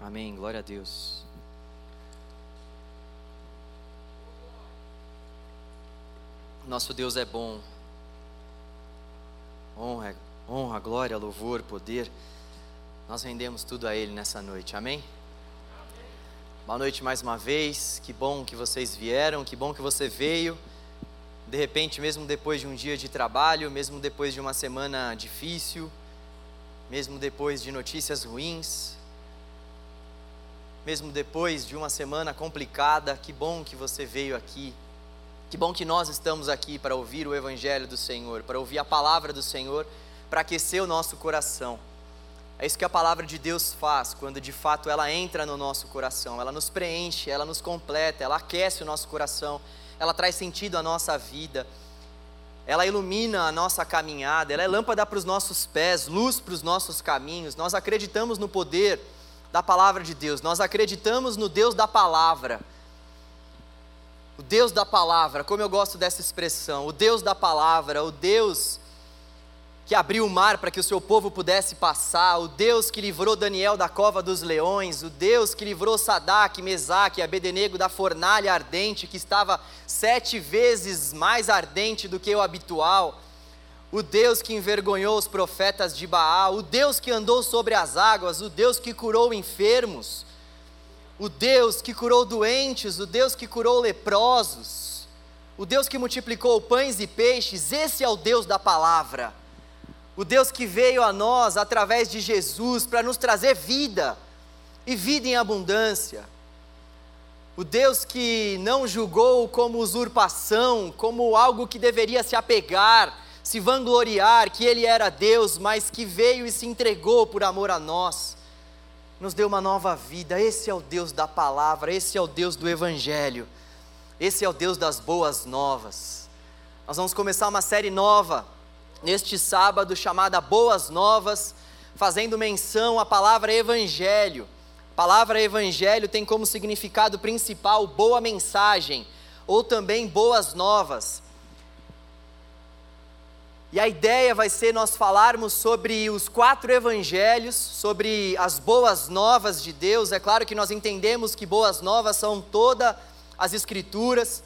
Amém. Glória a Deus. Nosso Deus é bom. Honra, honra, glória, louvor, poder. Nós rendemos tudo a Ele nessa noite. Amém? Boa noite mais uma vez. Que bom que vocês vieram. Que bom que você veio. De repente, mesmo depois de um dia de trabalho, mesmo depois de uma semana difícil, mesmo depois de notícias ruins, mesmo depois de uma semana complicada, que bom que você veio aqui. Que bom que nós estamos aqui para ouvir o Evangelho do Senhor, para ouvir a palavra do Senhor, para aquecer o nosso coração. É isso que a palavra de Deus faz quando de fato ela entra no nosso coração, ela nos preenche, ela nos completa, ela aquece o nosso coração, ela traz sentido à nossa vida, ela ilumina a nossa caminhada, ela é lâmpada para os nossos pés, luz para os nossos caminhos. Nós acreditamos no poder da palavra de Deus, nós acreditamos no Deus da palavra. O Deus da palavra, como eu gosto dessa expressão, o Deus da palavra, o Deus que abriu o mar para que o seu povo pudesse passar, o Deus que livrou Daniel da cova dos leões, o Deus que livrou Sadak, Mesaque e Abednego da fornalha ardente que estava sete vezes mais ardente do que o habitual o Deus que envergonhou os profetas de Baal, o Deus que andou sobre as águas, o Deus que curou enfermos, o Deus que curou doentes, o Deus que curou leprosos, o Deus que multiplicou pães e peixes, esse é o Deus da palavra. O Deus que veio a nós através de Jesus para nos trazer vida e vida em abundância. O Deus que não julgou como usurpação, como algo que deveria se apegar, se vangloriar que Ele era Deus, mas que veio e se entregou por amor a nós, nos deu uma nova vida. Esse é o Deus da palavra, esse é o Deus do Evangelho, esse é o Deus das boas novas. Nós vamos começar uma série nova neste sábado chamada Boas Novas, fazendo menção à palavra Evangelho. A palavra Evangelho tem como significado principal boa mensagem ou também boas novas. E a ideia vai ser nós falarmos sobre os quatro evangelhos, sobre as boas novas de Deus. É claro que nós entendemos que boas novas são todas as escrituras,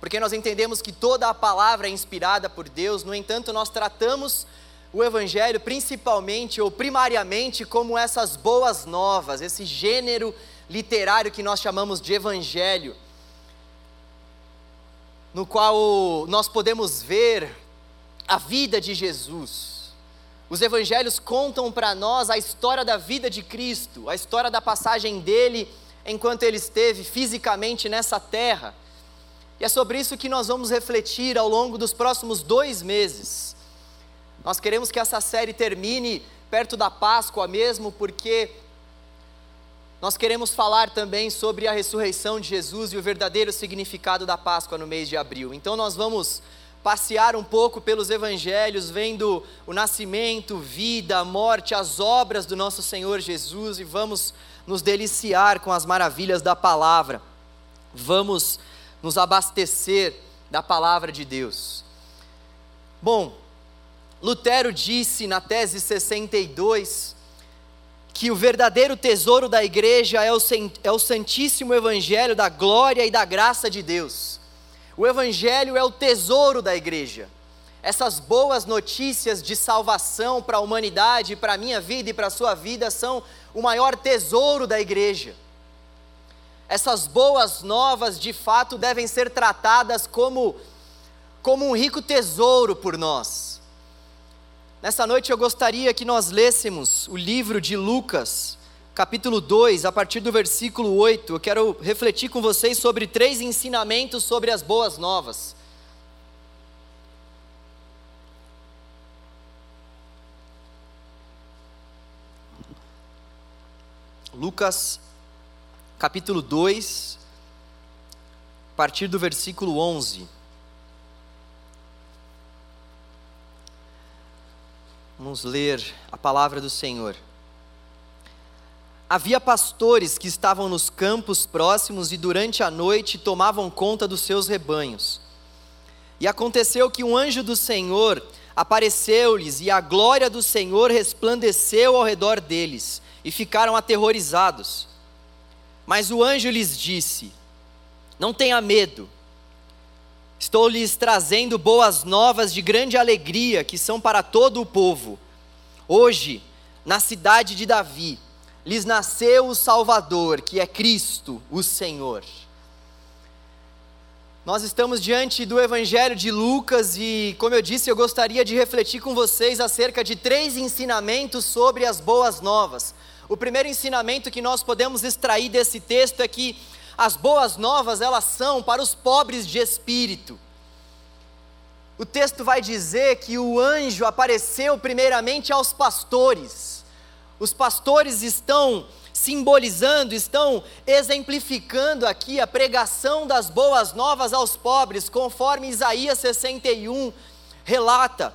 porque nós entendemos que toda a palavra é inspirada por Deus. No entanto, nós tratamos o evangelho principalmente ou primariamente como essas boas novas, esse gênero literário que nós chamamos de evangelho, no qual nós podemos ver a vida de Jesus. Os evangelhos contam para nós a história da vida de Cristo, a história da passagem dele enquanto ele esteve fisicamente nessa terra. E é sobre isso que nós vamos refletir ao longo dos próximos dois meses. Nós queremos que essa série termine perto da Páscoa mesmo, porque nós queremos falar também sobre a ressurreição de Jesus e o verdadeiro significado da Páscoa no mês de abril. Então nós vamos passear um pouco pelos evangelhos, vendo o nascimento, vida, morte, as obras do nosso Senhor Jesus e vamos nos deliciar com as maravilhas da palavra. Vamos nos abastecer da palavra de Deus. Bom, Lutero disse na tese 62 que o verdadeiro tesouro da igreja é o, é o Santíssimo Evangelho da glória e da graça de Deus. O Evangelho é o tesouro da igreja. Essas boas notícias de salvação para a humanidade, para a minha vida e para a sua vida são o maior tesouro da igreja. Essas boas novas de fato devem ser tratadas como, como um rico tesouro por nós. Nessa noite eu gostaria que nós lêssemos o livro de Lucas, capítulo 2, a partir do versículo 8, eu quero refletir com vocês sobre três ensinamentos sobre as boas novas. Lucas, capítulo 2, a partir do versículo 11. Vamos ler a palavra do Senhor. Havia pastores que estavam nos campos próximos e durante a noite tomavam conta dos seus rebanhos. E aconteceu que um anjo do Senhor apareceu-lhes e a glória do Senhor resplandeceu ao redor deles e ficaram aterrorizados. Mas o anjo lhes disse: Não tenha medo, estou lhes trazendo boas novas de grande alegria que são para todo o povo. Hoje, na cidade de Davi, lhes nasceu o Salvador, que é Cristo, o Senhor. Nós estamos diante do Evangelho de Lucas e, como eu disse, eu gostaria de refletir com vocês acerca de três ensinamentos sobre as boas novas. O primeiro ensinamento que nós podemos extrair desse texto é que as boas novas, elas são para os pobres de espírito. O texto vai dizer que o anjo apareceu primeiramente aos pastores. Os pastores estão simbolizando, estão exemplificando aqui a pregação das boas novas aos pobres, conforme Isaías 61 relata.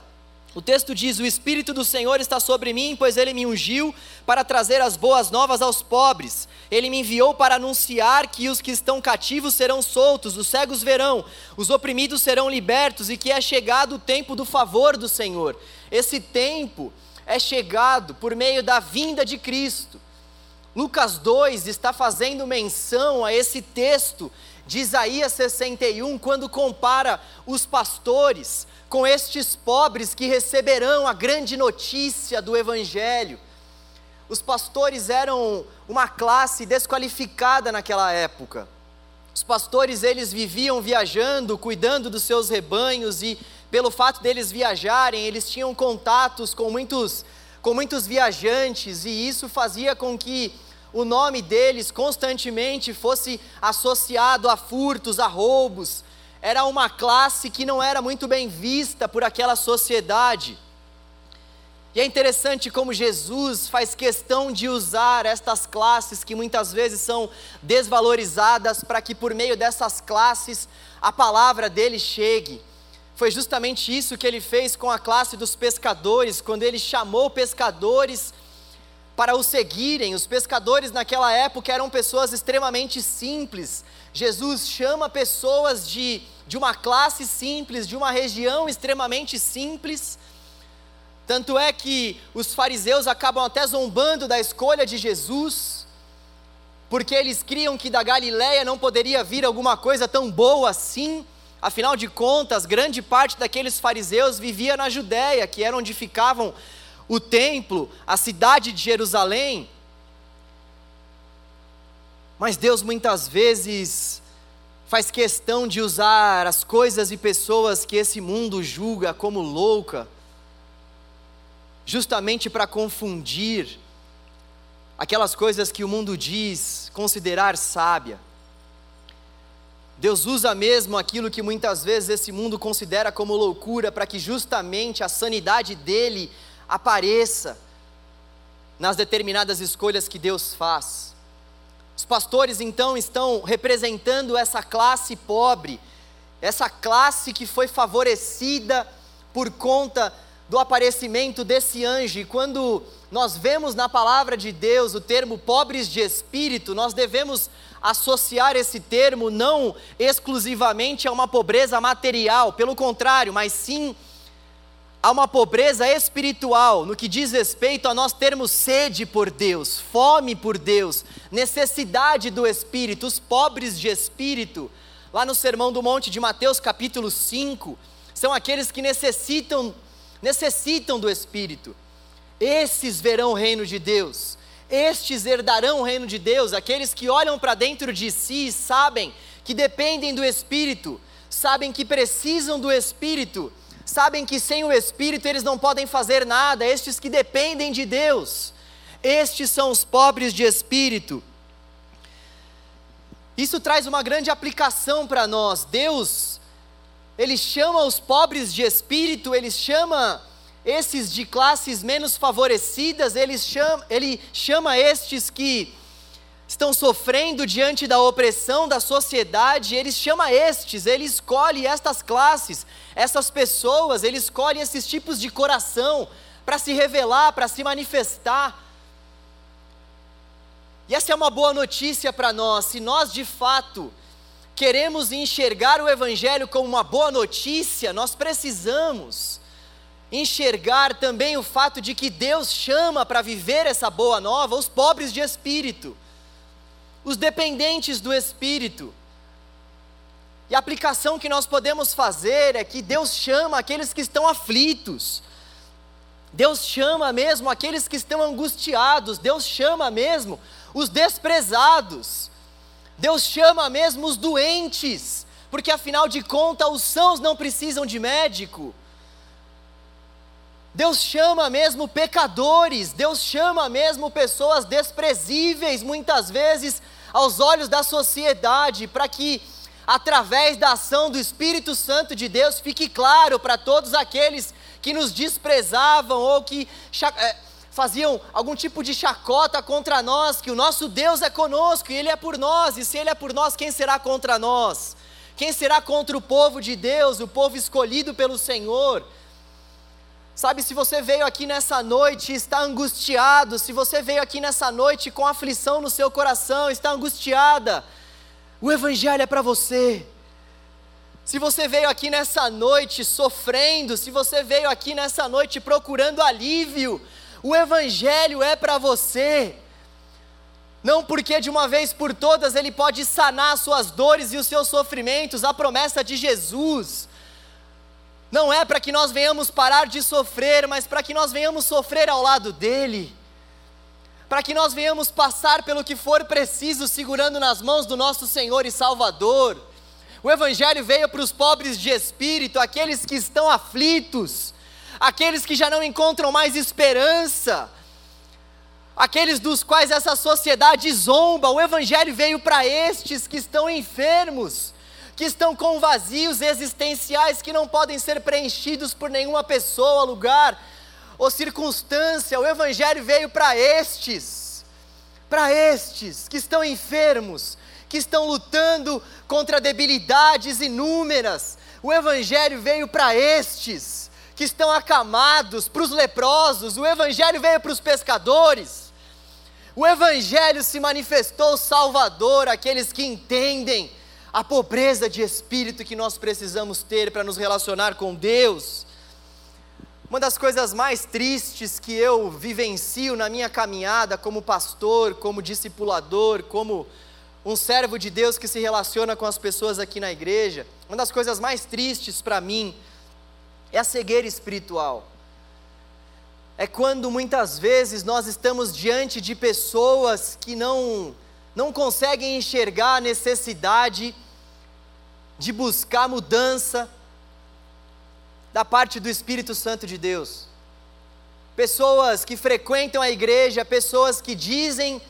O texto diz: O Espírito do Senhor está sobre mim, pois ele me ungiu para trazer as boas novas aos pobres. Ele me enviou para anunciar que os que estão cativos serão soltos, os cegos verão, os oprimidos serão libertos e que é chegado o tempo do favor do Senhor. Esse tempo é chegado por meio da vinda de Cristo. Lucas 2 está fazendo menção a esse texto de Isaías 61, quando compara os pastores com estes pobres que receberão a grande notícia do Evangelho. Os pastores eram uma classe desqualificada naquela época. Os pastores eles viviam viajando, cuidando dos seus rebanhos e pelo fato deles viajarem, eles tinham contatos com muitos com muitos viajantes, e isso fazia com que o nome deles constantemente fosse associado a furtos, a roubos. Era uma classe que não era muito bem vista por aquela sociedade. E é interessante como Jesus faz questão de usar estas classes que muitas vezes são desvalorizadas para que por meio dessas classes a palavra dele chegue. Foi justamente isso que ele fez com a classe dos pescadores, quando ele chamou pescadores para o seguirem. Os pescadores naquela época eram pessoas extremamente simples. Jesus chama pessoas de, de uma classe simples, de uma região extremamente simples. Tanto é que os fariseus acabam até zombando da escolha de Jesus, porque eles criam que da Galiléia não poderia vir alguma coisa tão boa assim. Afinal de contas, grande parte daqueles fariseus vivia na Judéia, que era onde ficavam o templo, a cidade de Jerusalém. Mas Deus muitas vezes faz questão de usar as coisas e pessoas que esse mundo julga como louca, justamente para confundir aquelas coisas que o mundo diz considerar sábia. Deus usa mesmo aquilo que muitas vezes esse mundo considera como loucura, para que justamente a sanidade dele apareça nas determinadas escolhas que Deus faz. Os pastores então estão representando essa classe pobre, essa classe que foi favorecida por conta do aparecimento desse anjo. E quando nós vemos na palavra de Deus o termo pobres de espírito, nós devemos associar esse termo não exclusivamente a uma pobreza material, pelo contrário, mas sim a uma pobreza espiritual no que diz respeito a nós termos sede por Deus, fome por Deus, necessidade do Espírito, os pobres de espírito. Lá no Sermão do Monte de Mateus, capítulo 5, são aqueles que necessitam necessitam do Espírito. Esses verão o reino de Deus. Estes herdarão o reino de Deus, aqueles que olham para dentro de si e sabem que dependem do Espírito, sabem que precisam do Espírito, sabem que sem o Espírito eles não podem fazer nada, estes que dependem de Deus. Estes são os pobres de espírito. Isso traz uma grande aplicação para nós. Deus, Ele chama os pobres de espírito, Ele chama esses de classes menos favorecidas, ele chama, ele chama estes que estão sofrendo diante da opressão da sociedade, ele chama estes, ele escolhe estas classes, essas pessoas, ele escolhe esses tipos de coração para se revelar, para se manifestar. E essa é uma boa notícia para nós, se nós de fato queremos enxergar o Evangelho como uma boa notícia, nós precisamos enxergar também o fato de que Deus chama para viver essa boa nova os pobres de espírito, os dependentes do espírito. E a aplicação que nós podemos fazer é que Deus chama aqueles que estão aflitos, Deus chama mesmo aqueles que estão angustiados, Deus chama mesmo os desprezados, Deus chama mesmo os doentes, porque afinal de contas os sãos não precisam de médico. Deus chama mesmo pecadores, Deus chama mesmo pessoas desprezíveis, muitas vezes, aos olhos da sociedade, para que, através da ação do Espírito Santo de Deus, fique claro para todos aqueles que nos desprezavam ou que é, faziam algum tipo de chacota contra nós, que o nosso Deus é conosco e Ele é por nós, e se Ele é por nós, quem será contra nós? Quem será contra o povo de Deus, o povo escolhido pelo Senhor? Sabe, se você veio aqui nessa noite e está angustiado, se você veio aqui nessa noite com aflição no seu coração, está angustiada, o Evangelho é para você. Se você veio aqui nessa noite sofrendo, se você veio aqui nessa noite procurando alívio, o Evangelho é para você. Não porque de uma vez por todas ele pode sanar as suas dores e os seus sofrimentos, a promessa de Jesus não é para que nós venhamos parar de sofrer, mas para que nós venhamos sofrer ao lado dEle, para que nós venhamos passar pelo que for preciso, segurando nas mãos do nosso Senhor e Salvador. O Evangelho veio para os pobres de espírito, aqueles que estão aflitos, aqueles que já não encontram mais esperança, aqueles dos quais essa sociedade zomba. O Evangelho veio para estes que estão enfermos que estão com vazios existenciais que não podem ser preenchidos por nenhuma pessoa, lugar ou circunstância. O Evangelho veio para estes, para estes que estão enfermos, que estão lutando contra debilidades inúmeras. O Evangelho veio para estes que estão acamados, para os leprosos. O Evangelho veio para os pescadores. O Evangelho se manifestou salvador àqueles que entendem a pobreza de espírito que nós precisamos ter para nos relacionar com Deus. Uma das coisas mais tristes que eu vivencio na minha caminhada como pastor, como discipulador, como um servo de Deus que se relaciona com as pessoas aqui na igreja, uma das coisas mais tristes para mim é a cegueira espiritual. É quando muitas vezes nós estamos diante de pessoas que não não conseguem enxergar a necessidade de buscar mudança da parte do Espírito Santo de Deus. Pessoas que frequentam a igreja, pessoas que dizem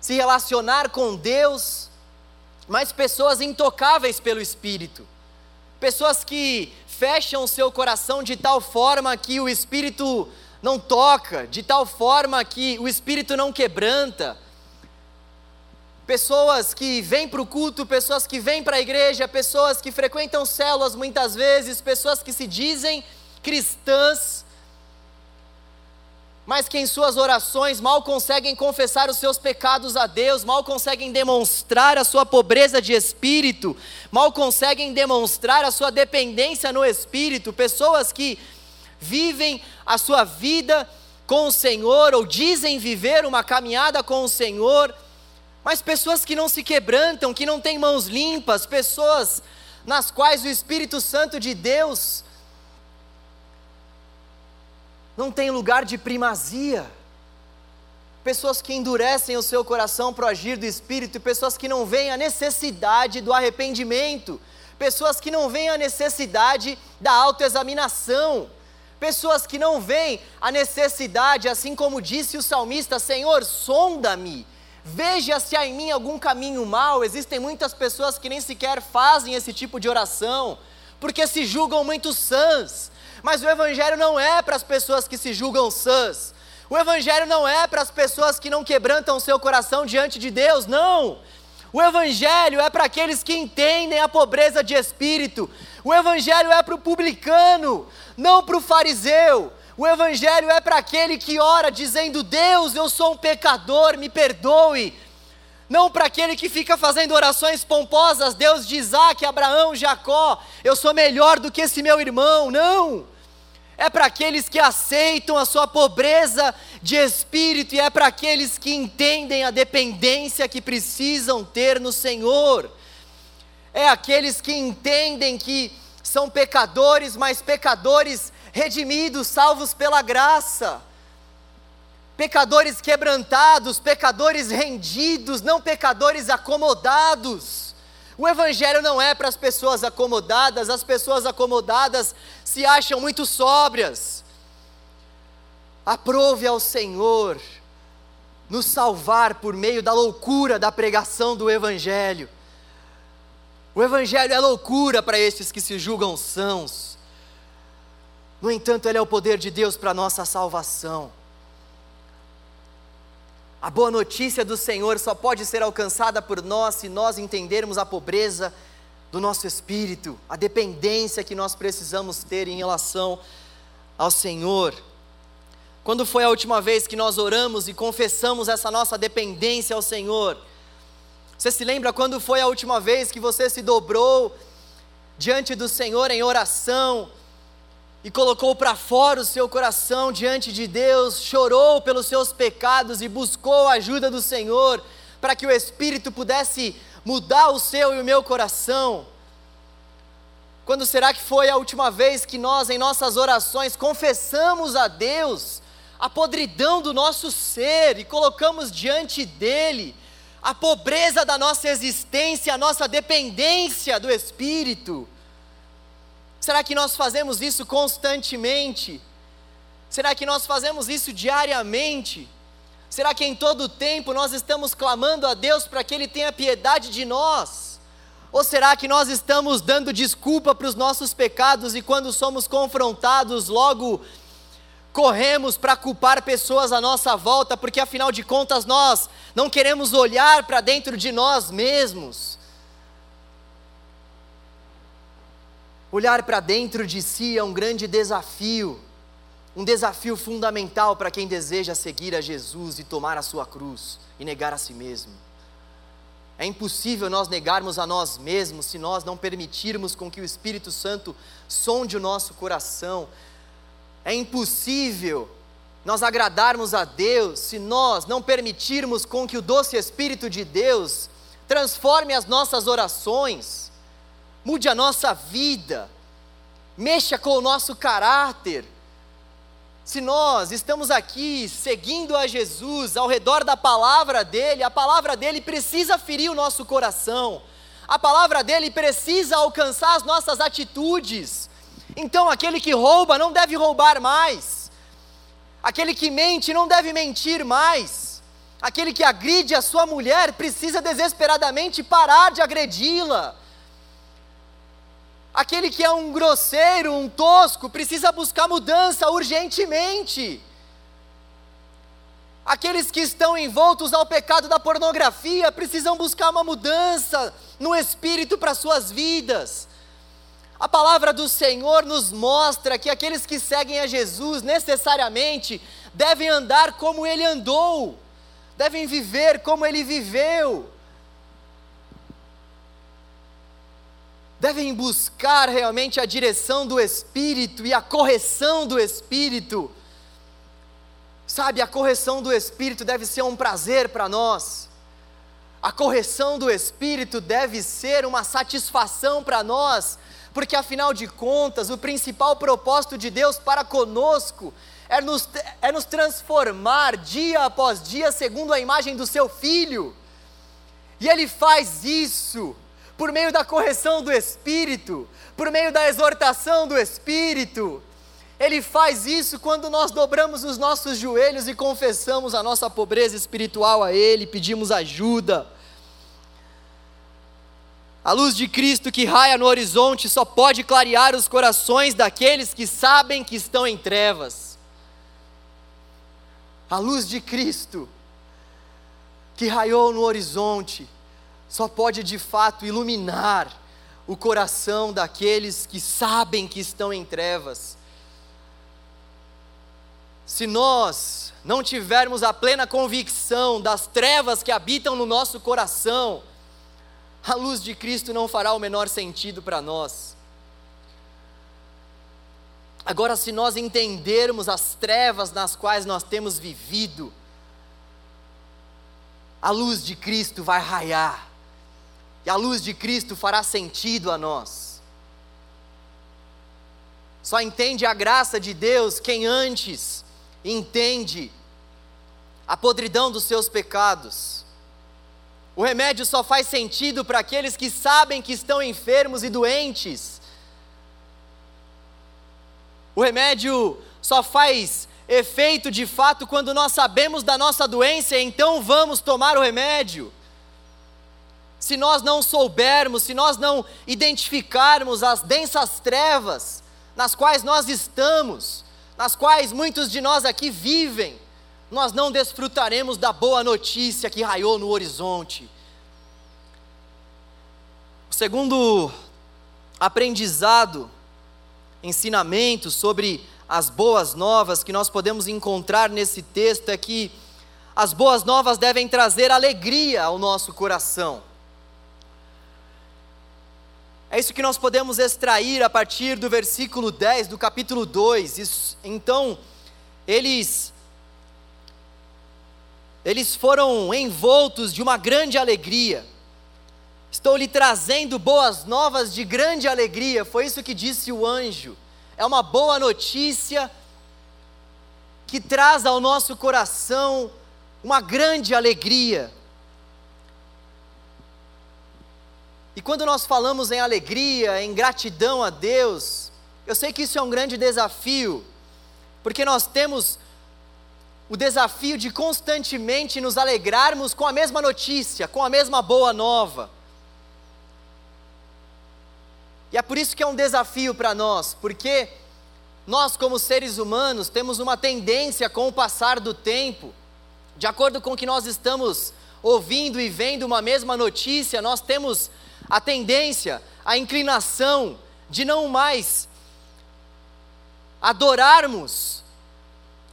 se relacionar com Deus, mas pessoas intocáveis pelo Espírito. Pessoas que fecham o seu coração de tal forma que o Espírito não toca, de tal forma que o Espírito não quebranta, pessoas que vêm para o culto, pessoas que vêm para a igreja, pessoas que frequentam células muitas vezes, pessoas que se dizem cristãs, mas que em suas orações mal conseguem confessar os seus pecados a Deus, mal conseguem demonstrar a sua pobreza de espírito, mal conseguem demonstrar a sua dependência no espírito, pessoas que vivem a sua vida com o Senhor ou dizem viver uma caminhada com o Senhor, mas pessoas que não se quebrantam, que não têm mãos limpas, pessoas nas quais o Espírito Santo de Deus não tem lugar de primazia. Pessoas que endurecem o seu coração para o agir do Espírito, pessoas que não veem a necessidade do arrependimento, pessoas que não veem a necessidade da autoexaminação, pessoas que não veem a necessidade, assim como disse o salmista: Senhor, sonda-me Veja se há em mim algum caminho mal. Existem muitas pessoas que nem sequer fazem esse tipo de oração, porque se julgam muito sãs. Mas o Evangelho não é para as pessoas que se julgam sãs. O Evangelho não é para as pessoas que não quebrantam seu coração diante de Deus, não. O Evangelho é para aqueles que entendem a pobreza de espírito. O Evangelho é para o publicano, não para o fariseu. O Evangelho é para aquele que ora dizendo: Deus, eu sou um pecador, me perdoe. Não para aquele que fica fazendo orações pomposas, Deus de Isaac, Abraão, Jacó, eu sou melhor do que esse meu irmão. Não. É para aqueles que aceitam a sua pobreza de espírito e é para aqueles que entendem a dependência que precisam ter no Senhor. É aqueles que entendem que são pecadores, mas pecadores redimidos, salvos pela graça. Pecadores quebrantados, pecadores rendidos, não pecadores acomodados. O Evangelho não é para as pessoas acomodadas, as pessoas acomodadas se acham muito sóbrias. Aprove ao Senhor nos salvar por meio da loucura da pregação do Evangelho. O Evangelho é loucura para estes que se julgam sãos. No entanto, ele é o poder de Deus para a nossa salvação. A boa notícia do Senhor só pode ser alcançada por nós se nós entendermos a pobreza do nosso espírito, a dependência que nós precisamos ter em relação ao Senhor. Quando foi a última vez que nós oramos e confessamos essa nossa dependência ao Senhor? Você se lembra quando foi a última vez que você se dobrou diante do Senhor em oração? E colocou para fora o seu coração diante de Deus, chorou pelos seus pecados e buscou a ajuda do Senhor para que o Espírito pudesse mudar o seu e o meu coração. Quando será que foi a última vez que nós, em nossas orações, confessamos a Deus a podridão do nosso ser e colocamos diante dEle a pobreza da nossa existência, a nossa dependência do Espírito? Será que nós fazemos isso constantemente? Será que nós fazemos isso diariamente? Será que em todo tempo nós estamos clamando a Deus para que Ele tenha piedade de nós? Ou será que nós estamos dando desculpa para os nossos pecados e quando somos confrontados, logo corremos para culpar pessoas à nossa volta, porque afinal de contas nós não queremos olhar para dentro de nós mesmos? Olhar para dentro de si é um grande desafio, um desafio fundamental para quem deseja seguir a Jesus e tomar a sua cruz e negar a si mesmo. É impossível nós negarmos a nós mesmos se nós não permitirmos com que o Espírito Santo sonde o nosso coração. É impossível nós agradarmos a Deus se nós não permitirmos com que o doce Espírito de Deus transforme as nossas orações mude a nossa vida, mexa com o nosso caráter. Se nós estamos aqui seguindo a Jesus ao redor da palavra dele, a palavra dele precisa ferir o nosso coração, a palavra dele precisa alcançar as nossas atitudes. Então, aquele que rouba não deve roubar mais, aquele que mente não deve mentir mais, aquele que agride a sua mulher precisa desesperadamente parar de agredi-la Aquele que é um grosseiro, um tosco, precisa buscar mudança urgentemente. Aqueles que estão envoltos ao pecado da pornografia precisam buscar uma mudança no espírito para suas vidas. A palavra do Senhor nos mostra que aqueles que seguem a Jesus necessariamente devem andar como ele andou, devem viver como ele viveu. Devem buscar realmente a direção do Espírito e a correção do Espírito. Sabe, a correção do Espírito deve ser um prazer para nós. A correção do Espírito deve ser uma satisfação para nós, porque afinal de contas, o principal propósito de Deus para conosco é nos, é nos transformar dia após dia segundo a imagem do Seu Filho. E Ele faz isso por meio da correção do Espírito, por meio da exortação do Espírito. Ele faz isso quando nós dobramos os nossos joelhos e confessamos a nossa pobreza espiritual a Ele, pedimos ajuda. A luz de Cristo que raia no horizonte só pode clarear os corações daqueles que sabem que estão em trevas. A luz de Cristo que raiou no horizonte só pode de fato iluminar o coração daqueles que sabem que estão em trevas. Se nós não tivermos a plena convicção das trevas que habitam no nosso coração, a luz de Cristo não fará o menor sentido para nós. Agora, se nós entendermos as trevas nas quais nós temos vivido, a luz de Cristo vai raiar, e a luz de Cristo fará sentido a nós. Só entende a graça de Deus quem antes entende a podridão dos seus pecados. O remédio só faz sentido para aqueles que sabem que estão enfermos e doentes. O remédio só faz efeito de fato quando nós sabemos da nossa doença, então vamos tomar o remédio. Se nós não soubermos, se nós não identificarmos as densas trevas, nas quais nós estamos, nas quais muitos de nós aqui vivem, nós não desfrutaremos da boa notícia que raiou no horizonte. O segundo aprendizado, ensinamento sobre as boas novas que nós podemos encontrar nesse texto é que as boas novas devem trazer alegria ao nosso coração. É isso que nós podemos extrair a partir do versículo 10 do capítulo 2. Isso, então, eles eles foram envoltos de uma grande alegria. Estou lhe trazendo boas novas de grande alegria, foi isso que disse o anjo. É uma boa notícia que traz ao nosso coração uma grande alegria. E quando nós falamos em alegria, em gratidão a Deus, eu sei que isso é um grande desafio, porque nós temos o desafio de constantemente nos alegrarmos com a mesma notícia, com a mesma boa nova. E é por isso que é um desafio para nós, porque nós, como seres humanos, temos uma tendência com o passar do tempo, de acordo com o que nós estamos ouvindo e vendo uma mesma notícia, nós temos a tendência, a inclinação de não mais adorarmos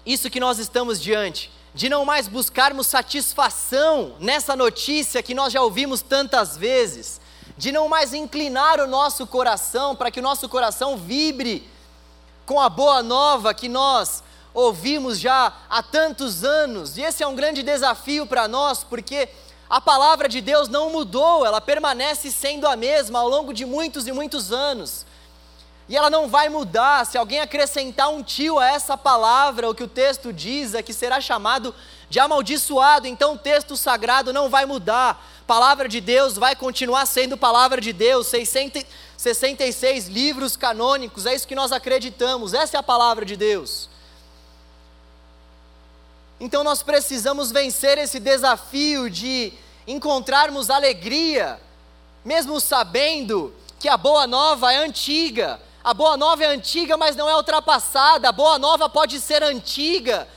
isso que nós estamos diante, de não mais buscarmos satisfação nessa notícia que nós já ouvimos tantas vezes, de não mais inclinar o nosso coração para que o nosso coração vibre com a boa nova que nós ouvimos já há tantos anos. E esse é um grande desafio para nós, porque a palavra de Deus não mudou, ela permanece sendo a mesma ao longo de muitos e muitos anos. E ela não vai mudar. Se alguém acrescentar um tio a essa palavra, o que o texto diz é que será chamado de amaldiçoado. Então o texto sagrado não vai mudar. Palavra de Deus vai continuar sendo palavra de Deus. 666 livros canônicos, é isso que nós acreditamos. Essa é a palavra de Deus. Então nós precisamos vencer esse desafio de encontrarmos alegria, mesmo sabendo que a boa nova é antiga. A boa nova é antiga, mas não é ultrapassada. A boa nova pode ser antiga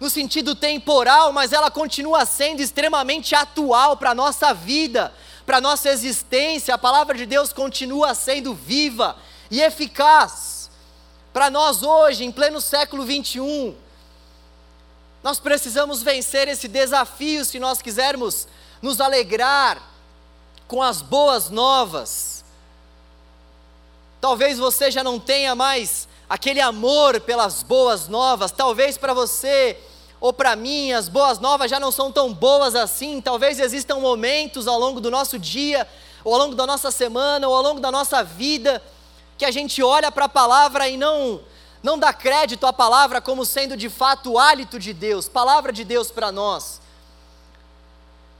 no sentido temporal, mas ela continua sendo extremamente atual para a nossa vida, para a nossa existência. A palavra de Deus continua sendo viva e eficaz para nós hoje, em pleno século 21. Nós precisamos vencer esse desafio se nós quisermos nos alegrar com as boas novas. Talvez você já não tenha mais aquele amor pelas boas novas, talvez para você ou para mim as boas novas já não são tão boas assim. Talvez existam momentos ao longo do nosso dia, ou ao longo da nossa semana, ou ao longo da nossa vida, que a gente olha para a palavra e não não dá crédito à palavra como sendo de fato o hálito de Deus, palavra de Deus para nós.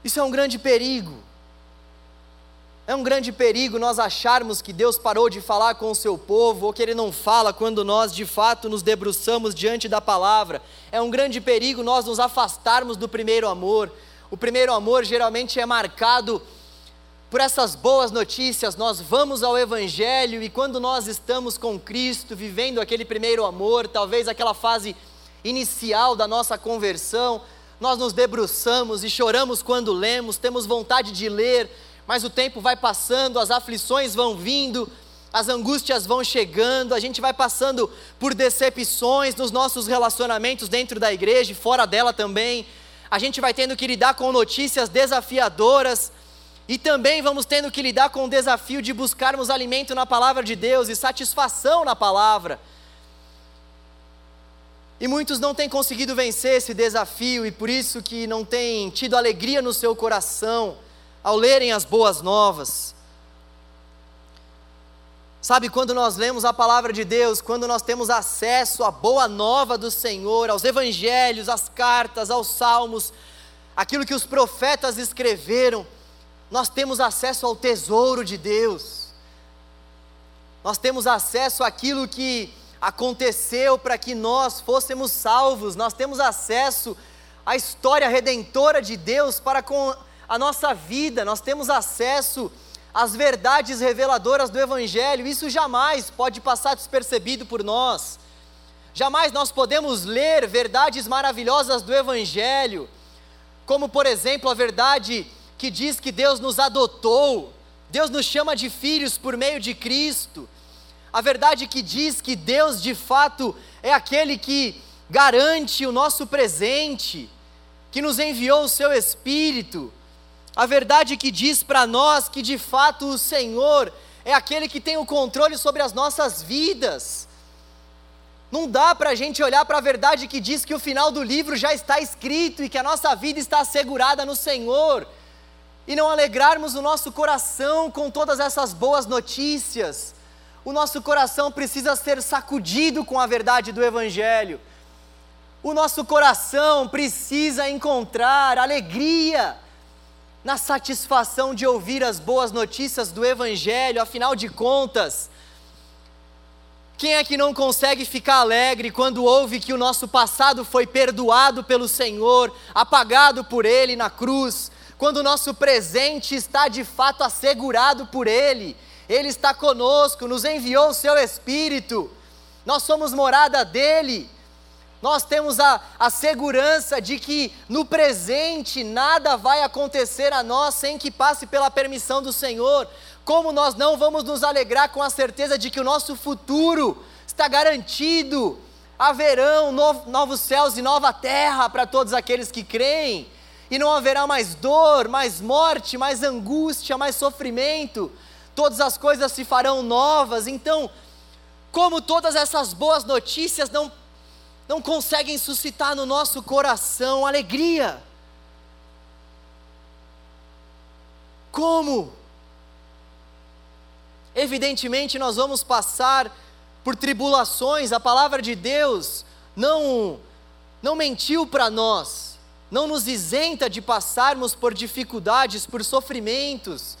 Isso é um grande perigo. É um grande perigo nós acharmos que Deus parou de falar com o seu povo, ou que Ele não fala quando nós de fato nos debruçamos diante da palavra. É um grande perigo nós nos afastarmos do primeiro amor. O primeiro amor geralmente é marcado por essas boas notícias, nós vamos ao Evangelho e quando nós estamos com Cristo, vivendo aquele primeiro amor, talvez aquela fase inicial da nossa conversão, nós nos debruçamos e choramos quando lemos, temos vontade de ler, mas o tempo vai passando, as aflições vão vindo, as angústias vão chegando, a gente vai passando por decepções nos nossos relacionamentos dentro da igreja e fora dela também, a gente vai tendo que lidar com notícias desafiadoras e também vamos tendo que lidar com o desafio de buscarmos alimento na palavra de Deus e satisfação na palavra. E muitos não têm conseguido vencer esse desafio e por isso que não têm tido alegria no seu coração ao lerem as boas novas. Sabe, quando nós lemos a palavra de Deus, quando nós temos acesso à boa nova do Senhor, aos evangelhos, às cartas, aos salmos, aquilo que os profetas escreveram, nós temos acesso ao tesouro de Deus. Nós temos acesso àquilo que aconteceu para que nós fôssemos salvos, nós temos acesso à história redentora de Deus para com a nossa vida, nós temos acesso às verdades reveladoras do Evangelho, isso jamais pode passar despercebido por nós. Jamais nós podemos ler verdades maravilhosas do Evangelho, como por exemplo a verdade que diz que Deus nos adotou, Deus nos chama de filhos por meio de Cristo a verdade que diz que Deus de fato é aquele que garante o nosso presente, que nos enviou o seu Espírito, a verdade que diz para nós que de fato o Senhor é aquele que tem o controle sobre as nossas vidas. Não dá para a gente olhar para a verdade que diz que o final do livro já está escrito e que a nossa vida está assegurada no Senhor, e não alegrarmos o nosso coração com todas essas boas notícias o nosso coração precisa ser sacudido com a verdade do Evangelho. O nosso coração precisa encontrar alegria na satisfação de ouvir as boas notícias do Evangelho, afinal de contas, quem é que não consegue ficar alegre quando ouve que o nosso passado foi perdoado pelo Senhor, apagado por Ele na cruz, quando o nosso presente está de fato assegurado por Ele? Ele está conosco, nos enviou o seu Espírito, nós somos morada dele, nós temos a, a segurança de que no presente nada vai acontecer a nós sem que passe pela permissão do Senhor. Como nós não vamos nos alegrar com a certeza de que o nosso futuro está garantido? Haverão novos céus e nova terra para todos aqueles que creem, e não haverá mais dor, mais morte, mais angústia, mais sofrimento todas as coisas se farão novas. Então, como todas essas boas notícias não, não conseguem suscitar no nosso coração alegria? Como? Evidentemente, nós vamos passar por tribulações, a palavra de Deus não, não mentiu para nós, não nos isenta de passarmos por dificuldades, por sofrimentos,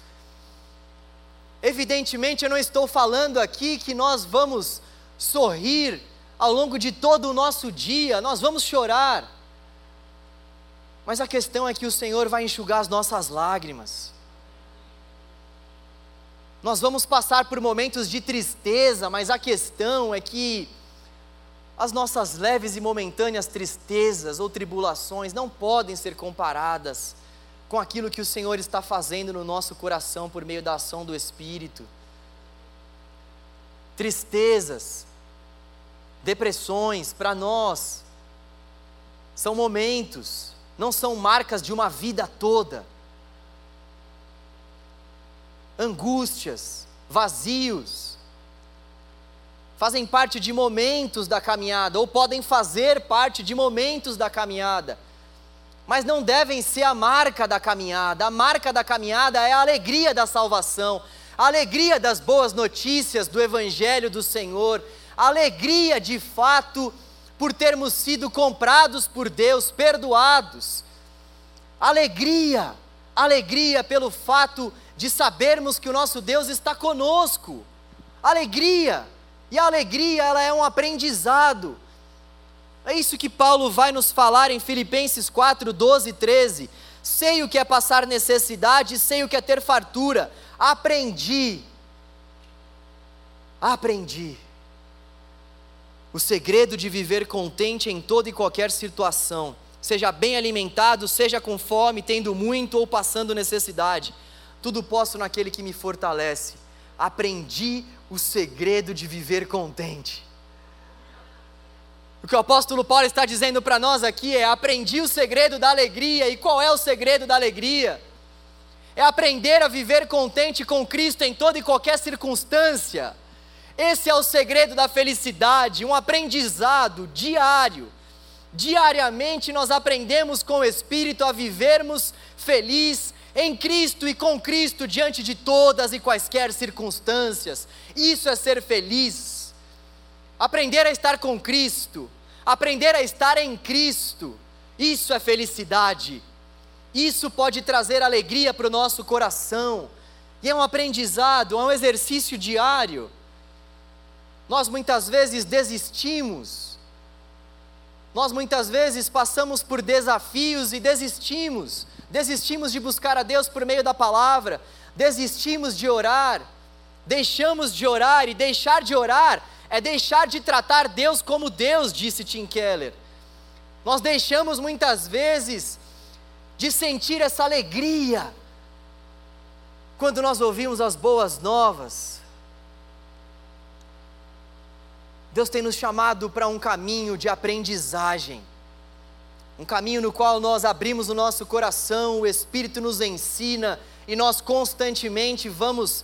Evidentemente, eu não estou falando aqui que nós vamos sorrir ao longo de todo o nosso dia, nós vamos chorar. Mas a questão é que o Senhor vai enxugar as nossas lágrimas. Nós vamos passar por momentos de tristeza, mas a questão é que as nossas leves e momentâneas tristezas ou tribulações não podem ser comparadas com aquilo que o Senhor está fazendo no nosso coração por meio da ação do Espírito. Tristezas, depressões, para nós, são momentos, não são marcas de uma vida toda. Angústias, vazios, fazem parte de momentos da caminhada, ou podem fazer parte de momentos da caminhada mas não devem ser a marca da caminhada. A marca da caminhada é a alegria da salvação, a alegria das boas notícias do Evangelho do Senhor, a alegria de fato por termos sido comprados por Deus, perdoados. Alegria, alegria pelo fato de sabermos que o nosso Deus está conosco. Alegria, e a alegria ela é um aprendizado é isso que Paulo vai nos falar em Filipenses 4, 12 e 13. Sei o que é passar necessidade, sei o que é ter fartura. Aprendi. Aprendi. O segredo de viver contente em toda e qualquer situação, seja bem alimentado, seja com fome, tendo muito ou passando necessidade. Tudo posso naquele que me fortalece. Aprendi o segredo de viver contente. O que o apóstolo Paulo está dizendo para nós aqui é: aprendi o segredo da alegria. E qual é o segredo da alegria? É aprender a viver contente com Cristo em toda e qualquer circunstância. Esse é o segredo da felicidade, um aprendizado diário. Diariamente nós aprendemos com o Espírito a vivermos feliz em Cristo e com Cristo diante de todas e quaisquer circunstâncias. Isso é ser feliz. Aprender a estar com Cristo, aprender a estar em Cristo, isso é felicidade. Isso pode trazer alegria para o nosso coração. E é um aprendizado, é um exercício diário. Nós muitas vezes desistimos. Nós muitas vezes passamos por desafios e desistimos. Desistimos de buscar a Deus por meio da palavra, desistimos de orar, deixamos de orar e deixar de orar é deixar de tratar Deus como Deus, disse Tim Keller. Nós deixamos muitas vezes de sentir essa alegria quando nós ouvimos as boas novas. Deus tem nos chamado para um caminho de aprendizagem, um caminho no qual nós abrimos o nosso coração, o Espírito nos ensina e nós constantemente vamos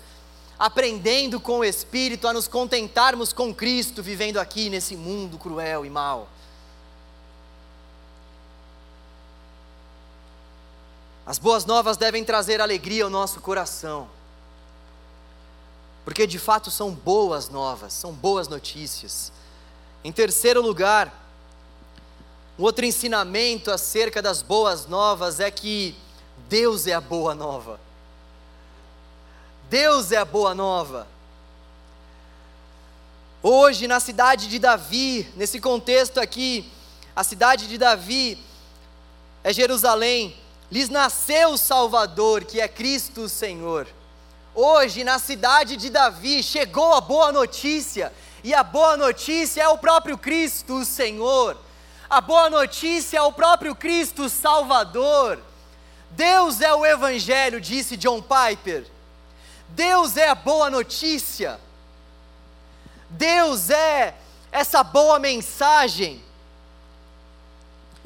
aprendendo com o Espírito a nos contentarmos com Cristo, vivendo aqui nesse mundo cruel e mau. As boas novas devem trazer alegria ao nosso coração, porque de fato são boas novas, são boas notícias. Em terceiro lugar, um outro ensinamento acerca das boas novas é que Deus é a boa nova. Deus é a boa nova. Hoje, na cidade de Davi, nesse contexto aqui, a cidade de Davi é Jerusalém lhes nasceu o Salvador, que é Cristo o Senhor. Hoje, na cidade de Davi, chegou a boa notícia, e a boa notícia é o próprio Cristo o Senhor. A boa notícia é o próprio Cristo Salvador. Deus é o Evangelho, disse John Piper. Deus é a boa notícia. Deus é essa boa mensagem.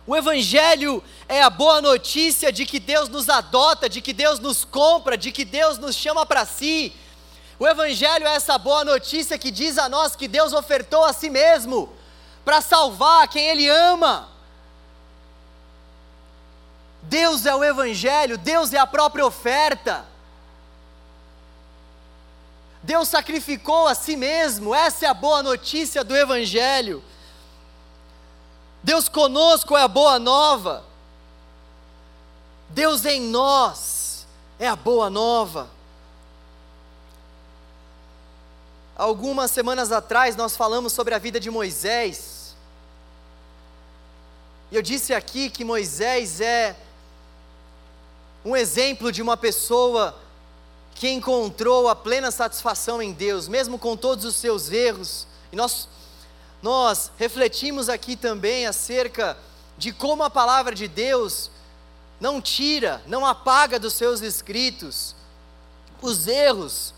O Evangelho é a boa notícia de que Deus nos adota, de que Deus nos compra, de que Deus nos chama para si. O Evangelho é essa boa notícia que diz a nós que Deus ofertou a si mesmo para salvar quem Ele ama. Deus é o Evangelho, Deus é a própria oferta. Deus sacrificou a si mesmo, essa é a boa notícia do Evangelho. Deus conosco é a boa nova. Deus em nós é a boa nova. Algumas semanas atrás nós falamos sobre a vida de Moisés. E eu disse aqui que Moisés é um exemplo de uma pessoa que encontrou a plena satisfação em Deus, mesmo com todos os seus erros. E nós nós refletimos aqui também acerca de como a palavra de Deus não tira, não apaga dos seus escritos os erros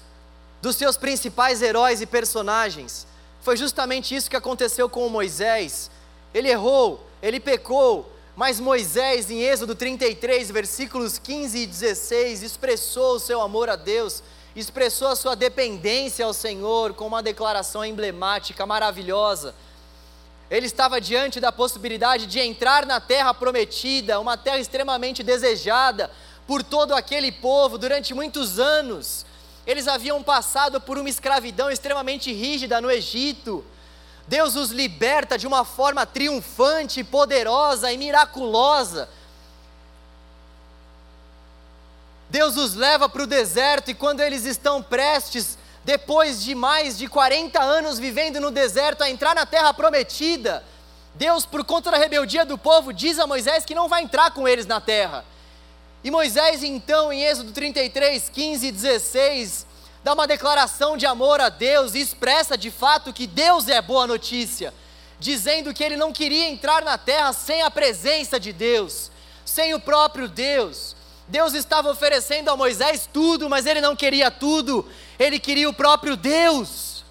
dos seus principais heróis e personagens. Foi justamente isso que aconteceu com Moisés. Ele errou, ele pecou, mas Moisés, em Êxodo 33, versículos 15 e 16, expressou o seu amor a Deus expressou a sua dependência ao Senhor com uma declaração emblemática, maravilhosa. Ele estava diante da possibilidade de entrar na terra prometida, uma terra extremamente desejada por todo aquele povo durante muitos anos. Eles haviam passado por uma escravidão extremamente rígida no Egito. Deus os liberta de uma forma triunfante, poderosa e miraculosa Deus os leva para o deserto e quando eles estão prestes, depois de mais de 40 anos vivendo no deserto, a entrar na terra prometida, Deus, por conta da rebeldia do povo, diz a Moisés que não vai entrar com eles na terra. E Moisés, então, em Êxodo 33, 15 e 16, dá uma declaração de amor a Deus e expressa de fato que Deus é boa notícia, dizendo que ele não queria entrar na terra sem a presença de Deus, sem o próprio Deus. Deus estava oferecendo a Moisés tudo, mas ele não queria tudo, ele queria o próprio Deus.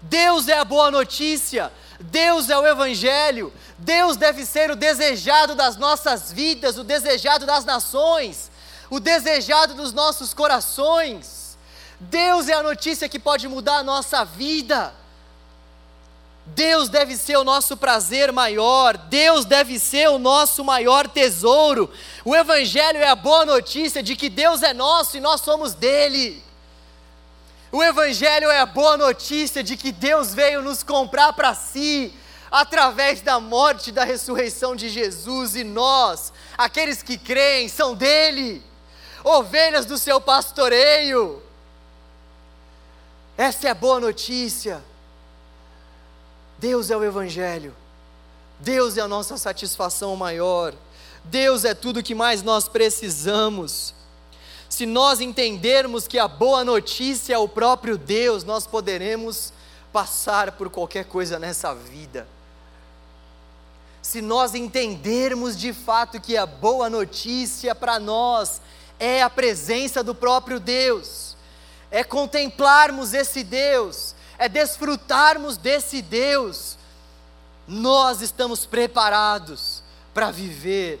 Deus é a boa notícia, Deus é o Evangelho, Deus deve ser o desejado das nossas vidas, o desejado das nações, o desejado dos nossos corações. Deus é a notícia que pode mudar a nossa vida. Deus deve ser o nosso prazer maior, Deus deve ser o nosso maior tesouro. O Evangelho é a boa notícia de que Deus é nosso e nós somos dele. O Evangelho é a boa notícia de que Deus veio nos comprar para si, através da morte e da ressurreição de Jesus, e nós, aqueles que creem, são dele, ovelhas do seu pastoreio. Essa é a boa notícia. Deus é o Evangelho, Deus é a nossa satisfação maior, Deus é tudo que mais nós precisamos. Se nós entendermos que a boa notícia é o próprio Deus, nós poderemos passar por qualquer coisa nessa vida. Se nós entendermos de fato que a boa notícia para nós é a presença do próprio Deus, é contemplarmos esse Deus, é desfrutarmos desse Deus, nós estamos preparados para viver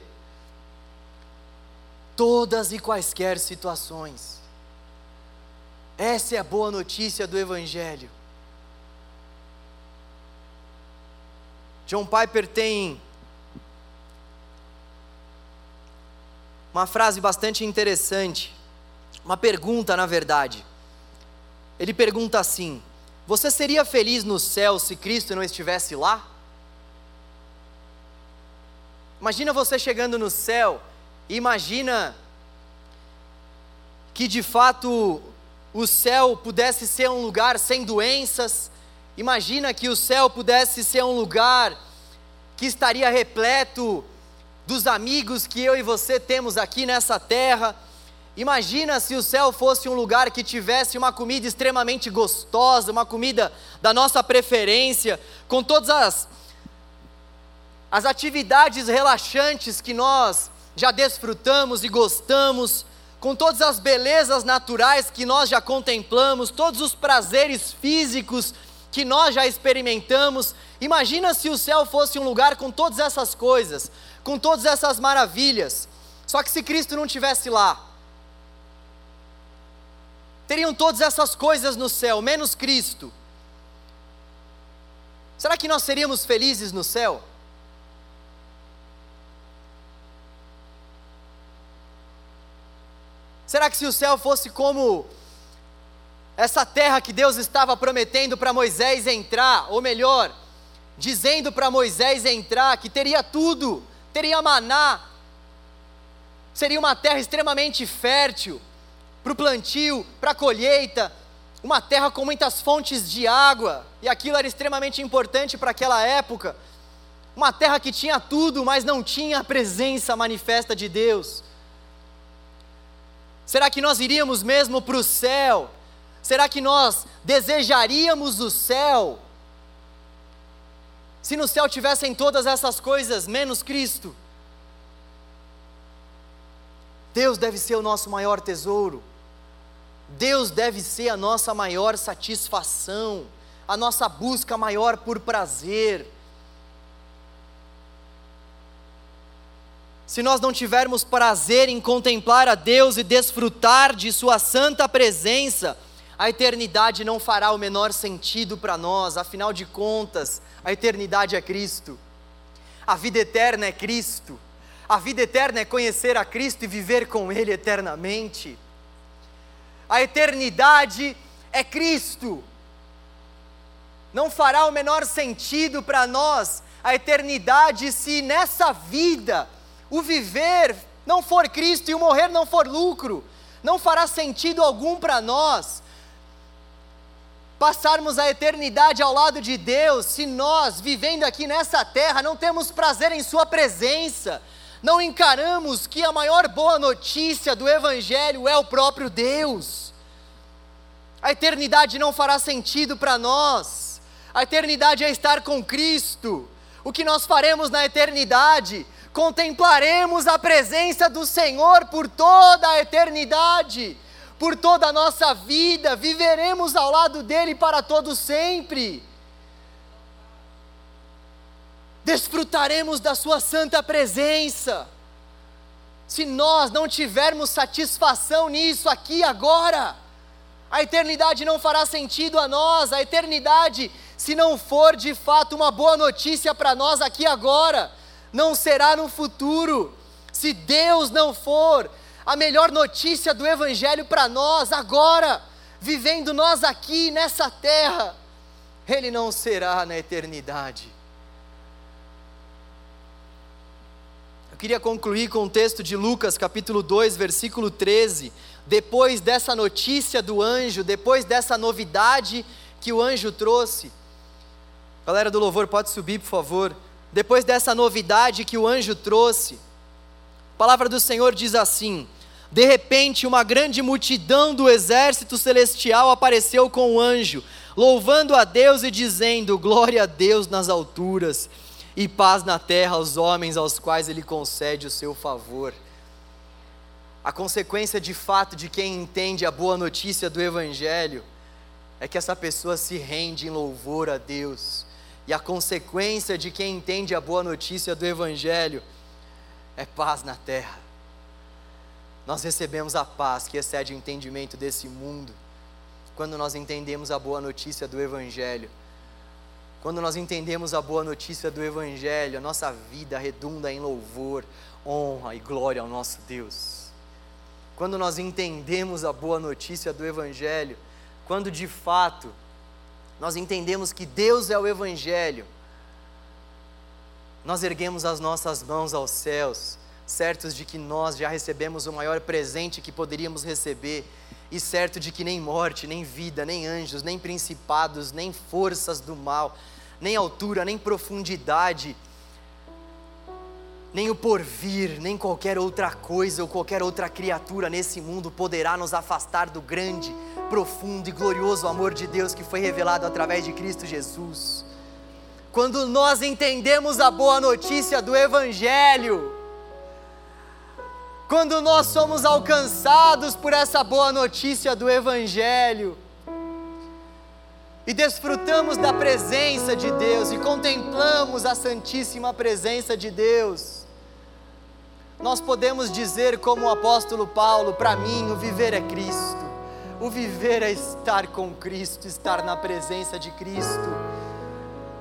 todas e quaisquer situações. Essa é a boa notícia do Evangelho. John Piper tem uma frase bastante interessante, uma pergunta, na verdade. Ele pergunta assim: Você seria feliz no céu se Cristo não estivesse lá? Imagina você chegando no céu, imagina que de fato o céu pudesse ser um lugar sem doenças, imagina que o céu pudesse ser um lugar que estaria repleto dos amigos que eu e você temos aqui nessa terra Imagina se o céu fosse um lugar que tivesse uma comida extremamente gostosa, uma comida da nossa preferência, com todas as, as atividades relaxantes que nós já desfrutamos e gostamos, com todas as belezas naturais que nós já contemplamos, todos os prazeres físicos que nós já experimentamos. Imagina se o céu fosse um lugar com todas essas coisas, com todas essas maravilhas. Só que se Cristo não estivesse lá, teriam todas essas coisas no céu, menos Cristo. Será que nós seríamos felizes no céu? Será que se o céu fosse como essa terra que Deus estava prometendo para Moisés entrar, ou melhor, dizendo para Moisés entrar, que teria tudo, teria maná, seria uma terra extremamente fértil, para o plantio, para a colheita, uma terra com muitas fontes de água, e aquilo era extremamente importante para aquela época. Uma terra que tinha tudo, mas não tinha a presença manifesta de Deus. Será que nós iríamos mesmo para o céu? Será que nós desejaríamos o céu? Se no céu tivessem todas essas coisas, menos Cristo. Deus deve ser o nosso maior tesouro. Deus deve ser a nossa maior satisfação, a nossa busca maior por prazer. Se nós não tivermos prazer em contemplar a Deus e desfrutar de Sua santa presença, a eternidade não fará o menor sentido para nós, afinal de contas, a eternidade é Cristo, a vida eterna é Cristo, a vida eterna é conhecer a Cristo e viver com Ele eternamente a eternidade é Cristo. Não fará o menor sentido para nós a eternidade se nessa vida o viver não for Cristo e o morrer não for lucro. Não fará sentido algum para nós passarmos a eternidade ao lado de Deus se nós, vivendo aqui nessa terra, não temos prazer em Sua presença, não encaramos que a maior boa notícia do Evangelho é o próprio Deus. A eternidade não fará sentido para nós, a eternidade é estar com Cristo. O que nós faremos na eternidade? Contemplaremos a presença do Senhor por toda a eternidade, por toda a nossa vida, viveremos ao lado dele para todo sempre desfrutaremos da Sua santa presença. Se nós não tivermos satisfação nisso aqui agora, A eternidade não fará sentido a nós, a eternidade, se não for de fato uma boa notícia para nós aqui agora, não será no futuro. Se Deus não for a melhor notícia do Evangelho para nós agora, vivendo nós aqui nessa terra, Ele não será na eternidade. Eu queria concluir com o texto de Lucas, capítulo 2, versículo 13 depois dessa notícia do anjo, depois dessa novidade que o anjo trouxe. Galera do louvor, pode subir, por favor. Depois dessa novidade que o anjo trouxe, a palavra do Senhor diz assim: De repente, uma grande multidão do exército celestial apareceu com o anjo, louvando a Deus e dizendo: Glória a Deus nas alturas e paz na terra aos homens aos quais ele concede o seu favor. A consequência de fato de quem entende a boa notícia do Evangelho é que essa pessoa se rende em louvor a Deus. E a consequência de quem entende a boa notícia do Evangelho é paz na terra. Nós recebemos a paz que excede o entendimento desse mundo quando nós entendemos a boa notícia do Evangelho. Quando nós entendemos a boa notícia do Evangelho, a nossa vida redunda em louvor, honra e glória ao nosso Deus quando nós entendemos a boa notícia do Evangelho, quando de fato nós entendemos que Deus é o Evangelho, nós erguemos as nossas mãos aos céus, certos de que nós já recebemos o maior presente que poderíamos receber, e certo de que nem morte, nem vida, nem anjos, nem principados, nem forças do mal, nem altura, nem profundidade, nem o porvir, nem qualquer outra coisa ou qualquer outra criatura nesse mundo poderá nos afastar do grande, profundo e glorioso amor de Deus que foi revelado através de Cristo Jesus. Quando nós entendemos a boa notícia do Evangelho, quando nós somos alcançados por essa boa notícia do Evangelho, e desfrutamos da presença de Deus e contemplamos a Santíssima Presença de Deus, nós podemos dizer, como o apóstolo Paulo: para mim, o viver é Cristo, o viver é estar com Cristo, estar na presença de Cristo,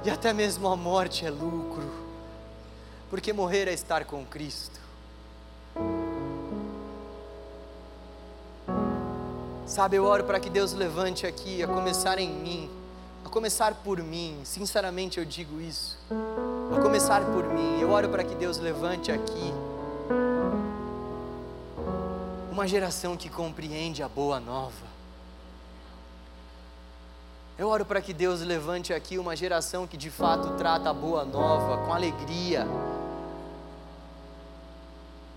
e até mesmo a morte é lucro, porque morrer é estar com Cristo. Sabe, eu oro para que Deus levante aqui, a começar em mim, a começar por mim, sinceramente eu digo isso, a começar por mim, eu oro para que Deus levante aqui uma geração que compreende a boa nova. Eu oro para que Deus levante aqui uma geração que de fato trata a boa nova com alegria.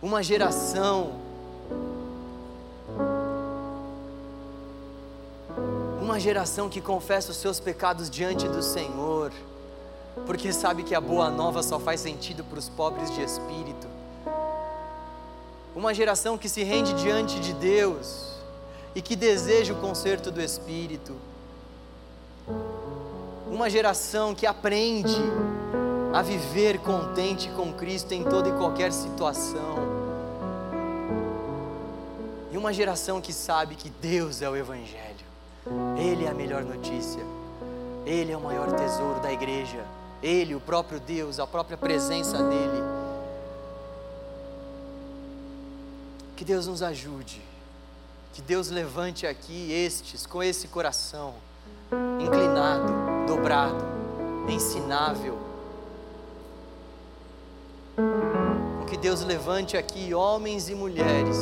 Uma geração uma geração que confessa os seus pecados diante do Senhor, porque sabe que a boa nova só faz sentido para os pobres de espírito. Uma geração que se rende diante de Deus e que deseja o conserto do Espírito, uma geração que aprende a viver contente com Cristo em toda e qualquer situação, e uma geração que sabe que Deus é o Evangelho, Ele é a melhor notícia, Ele é o maior tesouro da igreja, Ele, o próprio Deus, a própria presença dEle. Que Deus nos ajude, que Deus levante aqui estes com esse coração inclinado, dobrado, ensinável. Que Deus levante aqui homens e mulheres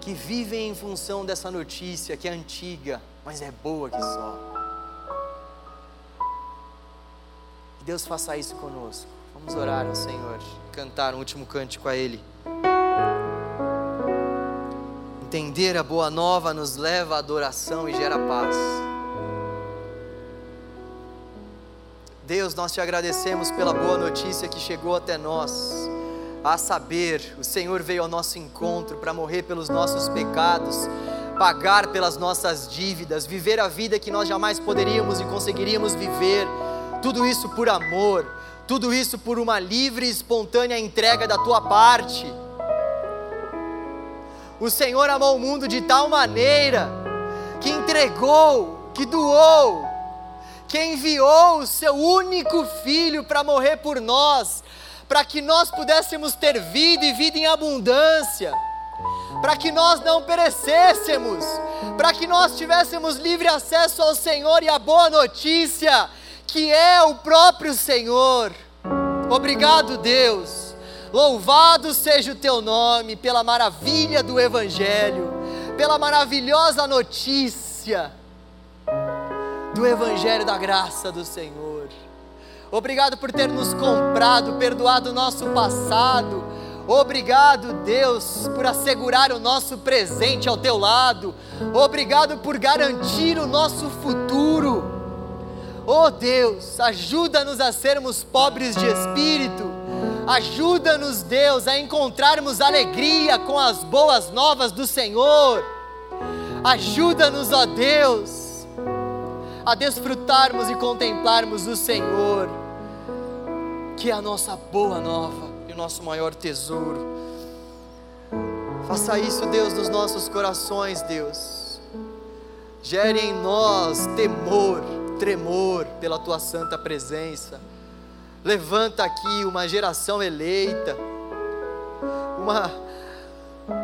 que vivem em função dessa notícia que é antiga, mas é boa que só. Que Deus faça isso conosco. Vamos orar ao Senhor, cantar um último cântico a Ele. Entender a boa nova nos leva à adoração e gera paz. Deus, nós te agradecemos pela boa notícia que chegou até nós. A saber, o Senhor veio ao nosso encontro para morrer pelos nossos pecados, pagar pelas nossas dívidas, viver a vida que nós jamais poderíamos e conseguiríamos viver. Tudo isso por amor tudo isso por uma livre e espontânea entrega da tua parte. O Senhor amou o mundo de tal maneira que entregou, que doou, que enviou o seu único filho para morrer por nós, para que nós pudéssemos ter vida e vida em abundância, para que nós não perecêssemos, para que nós tivéssemos livre acesso ao Senhor e a boa notícia, que é o próprio Senhor. Obrigado, Deus Louvado seja o teu nome pela maravilha do Evangelho, pela maravilhosa notícia do Evangelho da graça do Senhor. Obrigado por ter nos comprado, perdoado o nosso passado. Obrigado, Deus, por assegurar o nosso presente ao teu lado. Obrigado por garantir o nosso futuro. Oh Deus, ajuda-nos a sermos pobres de espírito Ajuda-nos, Deus, a encontrarmos alegria com as boas novas do Senhor. Ajuda-nos, ó Deus, a desfrutarmos e contemplarmos o Senhor, que é a nossa boa nova e o nosso maior tesouro. Faça isso, Deus, nos nossos corações, Deus. Gere em nós temor, tremor pela tua santa presença Levanta aqui uma geração eleita, uma,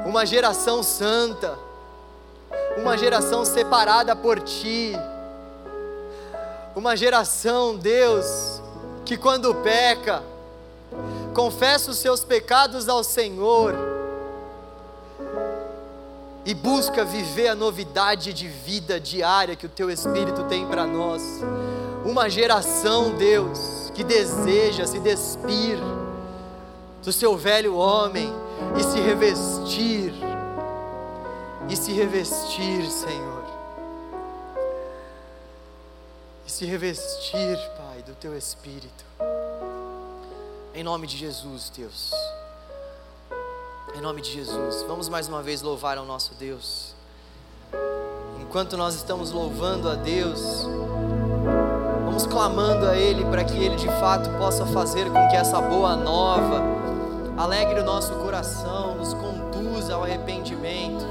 uma geração santa, uma geração separada por Ti, uma geração, Deus, que quando peca, confessa os seus pecados ao Senhor e busca viver a novidade de vida diária que o Teu Espírito tem para nós. Uma geração, Deus, que deseja se despir do seu velho homem e se revestir, e se revestir, Senhor, se revestir, Pai, do teu Espírito, em nome de Jesus, Deus, em nome de Jesus, vamos mais uma vez louvar ao nosso Deus, enquanto nós estamos louvando a Deus, Vamos clamando a Ele para que Ele de fato possa fazer com que essa boa nova alegre o nosso coração, nos conduza ao arrependimento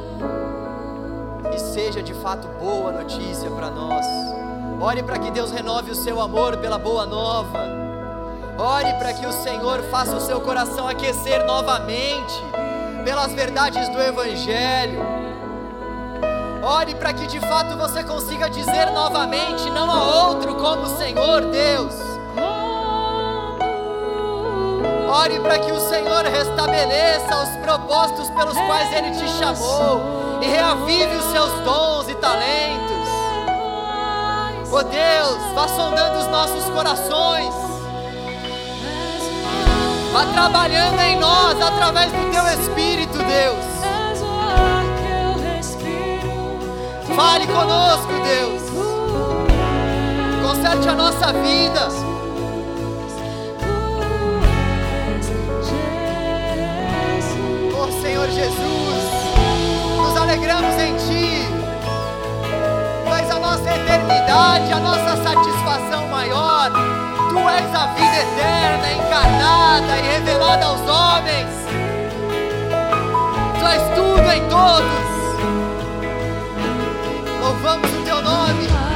e seja de fato boa notícia para nós. Ore para que Deus renove o seu amor pela boa nova. Ore para que o Senhor faça o seu coração aquecer novamente pelas verdades do Evangelho Ore para que de fato você consiga dizer novamente: não há outro como o Senhor Deus. Ore para que o Senhor restabeleça os propósitos pelos quais Ele te chamou e reavive os seus dons e talentos. Oh Deus, vá sondando os nossos corações. Vá trabalhando em nós através do Teu Espírito, Deus. Fale conosco, Deus. Conserte a nossa vida. Oh Senhor Jesus, nos alegramos em Ti. Nossa eternidade, a nossa satisfação maior. Tu és a vida eterna, encarnada e revelada aos homens. Tu és tudo em todos louvamos o teu nome.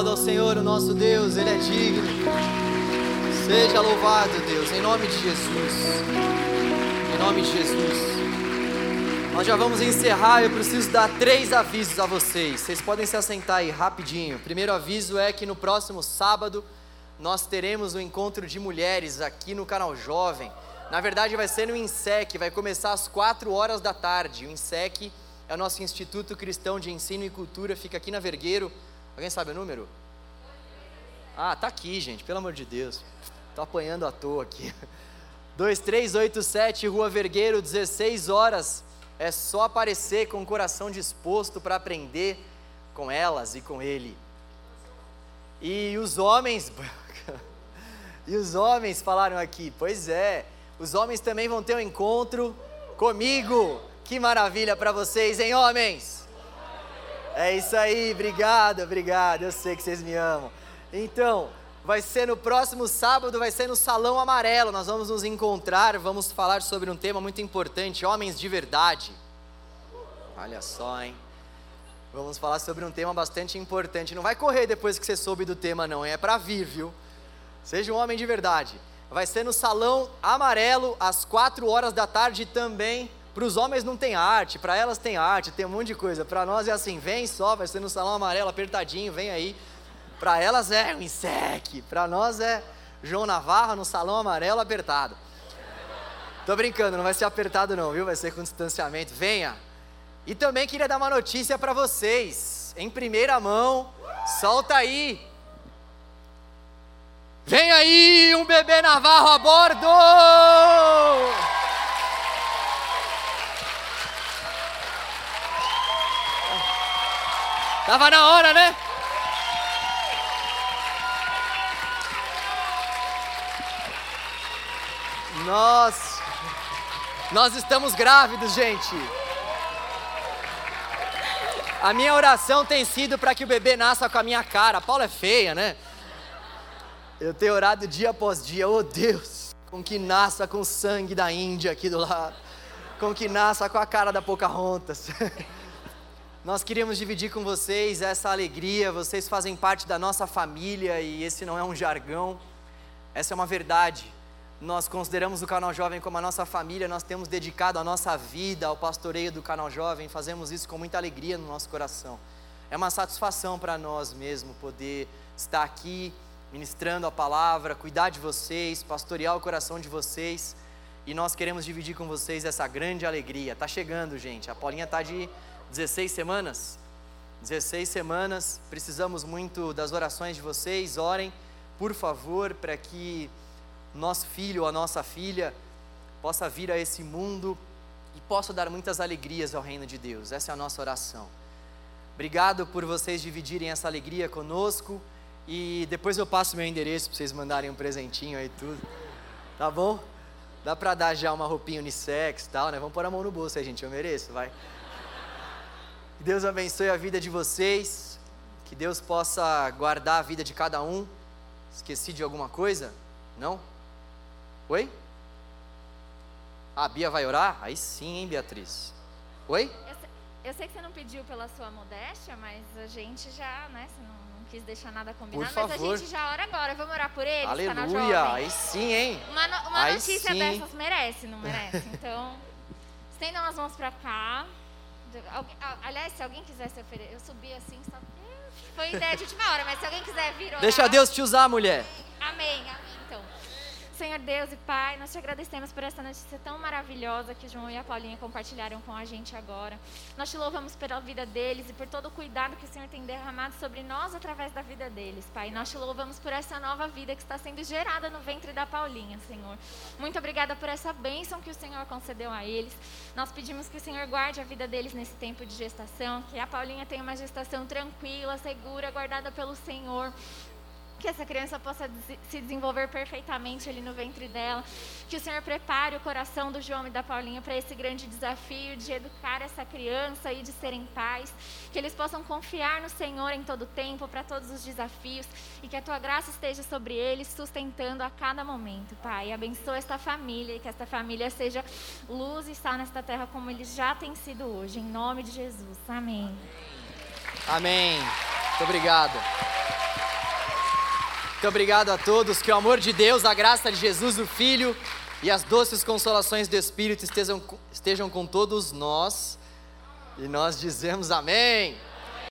Aplauda ao Senhor, o nosso Deus, Ele é digno. Seja louvado, Deus, em nome de Jesus. Em nome de Jesus. Nós já vamos encerrar. Eu preciso dar três avisos a vocês. Vocês podem se assentar aí rapidinho. Primeiro aviso é que no próximo sábado nós teremos um encontro de mulheres aqui no canal Jovem. Na verdade, vai ser no INSEC, vai começar às 4 horas da tarde. O INSEC é o nosso Instituto Cristão de Ensino e Cultura, fica aqui na Vergueiro. Alguém sabe o número? Ah, tá aqui, gente, pelo amor de Deus. Tô apanhando à toa aqui. 2387 Rua Vergueiro, 16 horas. É só aparecer com o coração disposto para aprender com elas e com ele. E os homens, e os homens falaram aqui, pois é, os homens também vão ter um encontro comigo. Que maravilha para vocês, hein, homens? É isso aí, obrigado, obrigado. Eu sei que vocês me amam. Então, vai ser no próximo sábado, vai ser no Salão Amarelo. Nós vamos nos encontrar, vamos falar sobre um tema muito importante: homens de verdade. Olha só, hein? Vamos falar sobre um tema bastante importante. Não vai correr depois que você soube do tema, não. É para vir, viu? Seja um homem de verdade. Vai ser no Salão Amarelo, às 4 horas da tarde também. Para os homens não tem arte, para elas tem arte, tem um monte de coisa. Para nós é assim, vem só, vai ser no Salão Amarelo, apertadinho, vem aí. Para elas é um INSEC, para nós é João Navarro no Salão Amarelo apertado. Tô brincando, não vai ser apertado não, viu? Vai ser com distanciamento. Venha, e também queria dar uma notícia para vocês, em primeira mão, solta aí. Vem aí um bebê Navarro a bordo! Tava na hora, né? Nós, nós estamos grávidos, gente. A minha oração tem sido para que o bebê nasça com a minha cara. A Paula é feia, né? Eu tenho orado dia após dia, oh Deus, com que nasça com o sangue da Índia aqui do lado, com que nasça com a cara da Pocahontas. Nós queríamos dividir com vocês essa alegria, vocês fazem parte da nossa família e esse não é um jargão, essa é uma verdade nós consideramos o Canal Jovem como a nossa família, nós temos dedicado a nossa vida ao pastoreio do Canal Jovem, fazemos isso com muita alegria no nosso coração. É uma satisfação para nós mesmo poder estar aqui ministrando a palavra, cuidar de vocês, pastorear o coração de vocês. E nós queremos dividir com vocês essa grande alegria. Tá chegando, gente. A Paulinha tá de 16 semanas. 16 semanas. Precisamos muito das orações de vocês. Orem, por favor, para que nosso filho ou a nossa filha possa vir a esse mundo e possa dar muitas alegrias ao reino de Deus. Essa é a nossa oração. Obrigado por vocês dividirem essa alegria conosco e depois eu passo meu endereço para vocês mandarem um presentinho aí tudo. Tá bom? Dá para dar já uma roupinha unissex e tal, né? Vamos pôr a mão no bolso aí, gente, eu mereço, vai. Que Deus abençoe a vida de vocês, que Deus possa guardar a vida de cada um. Esqueci de alguma coisa? Não? Oi? A Bia vai orar? Aí sim, hein, Beatriz? Oi? Eu sei, eu sei que você não pediu pela sua modéstia, mas a gente já, né? Você não, não quis deixar nada combinado, Por mas a gente já ora agora. Vamos orar por eles, canal Aleluia! Aí sim, hein? Uma, no- uma notícia sim. dessas merece, não merece? Então, estendam as mãos pra cá. Aliás, se alguém quiser se oferecer, eu subi assim, só porque foi ideia de última hora, mas se alguém quiser vir orar, Deixa Deus te usar, mulher. Amém, amém. Senhor Deus e Pai, nós te agradecemos por essa notícia tão maravilhosa que o João e a Paulinha compartilharam com a gente agora. Nós te louvamos pela vida deles e por todo o cuidado que o Senhor tem derramado sobre nós através da vida deles, Pai. Nós te louvamos por essa nova vida que está sendo gerada no ventre da Paulinha, Senhor. Muito obrigada por essa bênção que o Senhor concedeu a eles. Nós pedimos que o Senhor guarde a vida deles nesse tempo de gestação, que a Paulinha tenha uma gestação tranquila, segura, guardada pelo Senhor que essa criança possa se desenvolver perfeitamente ali no ventre dela, que o Senhor prepare o coração do João e da Paulinha para esse grande desafio de educar essa criança e de serem pais, que eles possam confiar no Senhor em todo tempo para todos os desafios e que a tua graça esteja sobre eles, sustentando a cada momento, Pai. Abençoa esta família e que esta família seja luz e sal nesta terra como eles já têm sido hoje, em nome de Jesus. Amém. Amém. Muito obrigado. Muito obrigado a todos. Que o amor de Deus, a graça de Jesus, o Filho e as doces consolações do Espírito estejam, estejam com todos nós. E nós dizemos amém.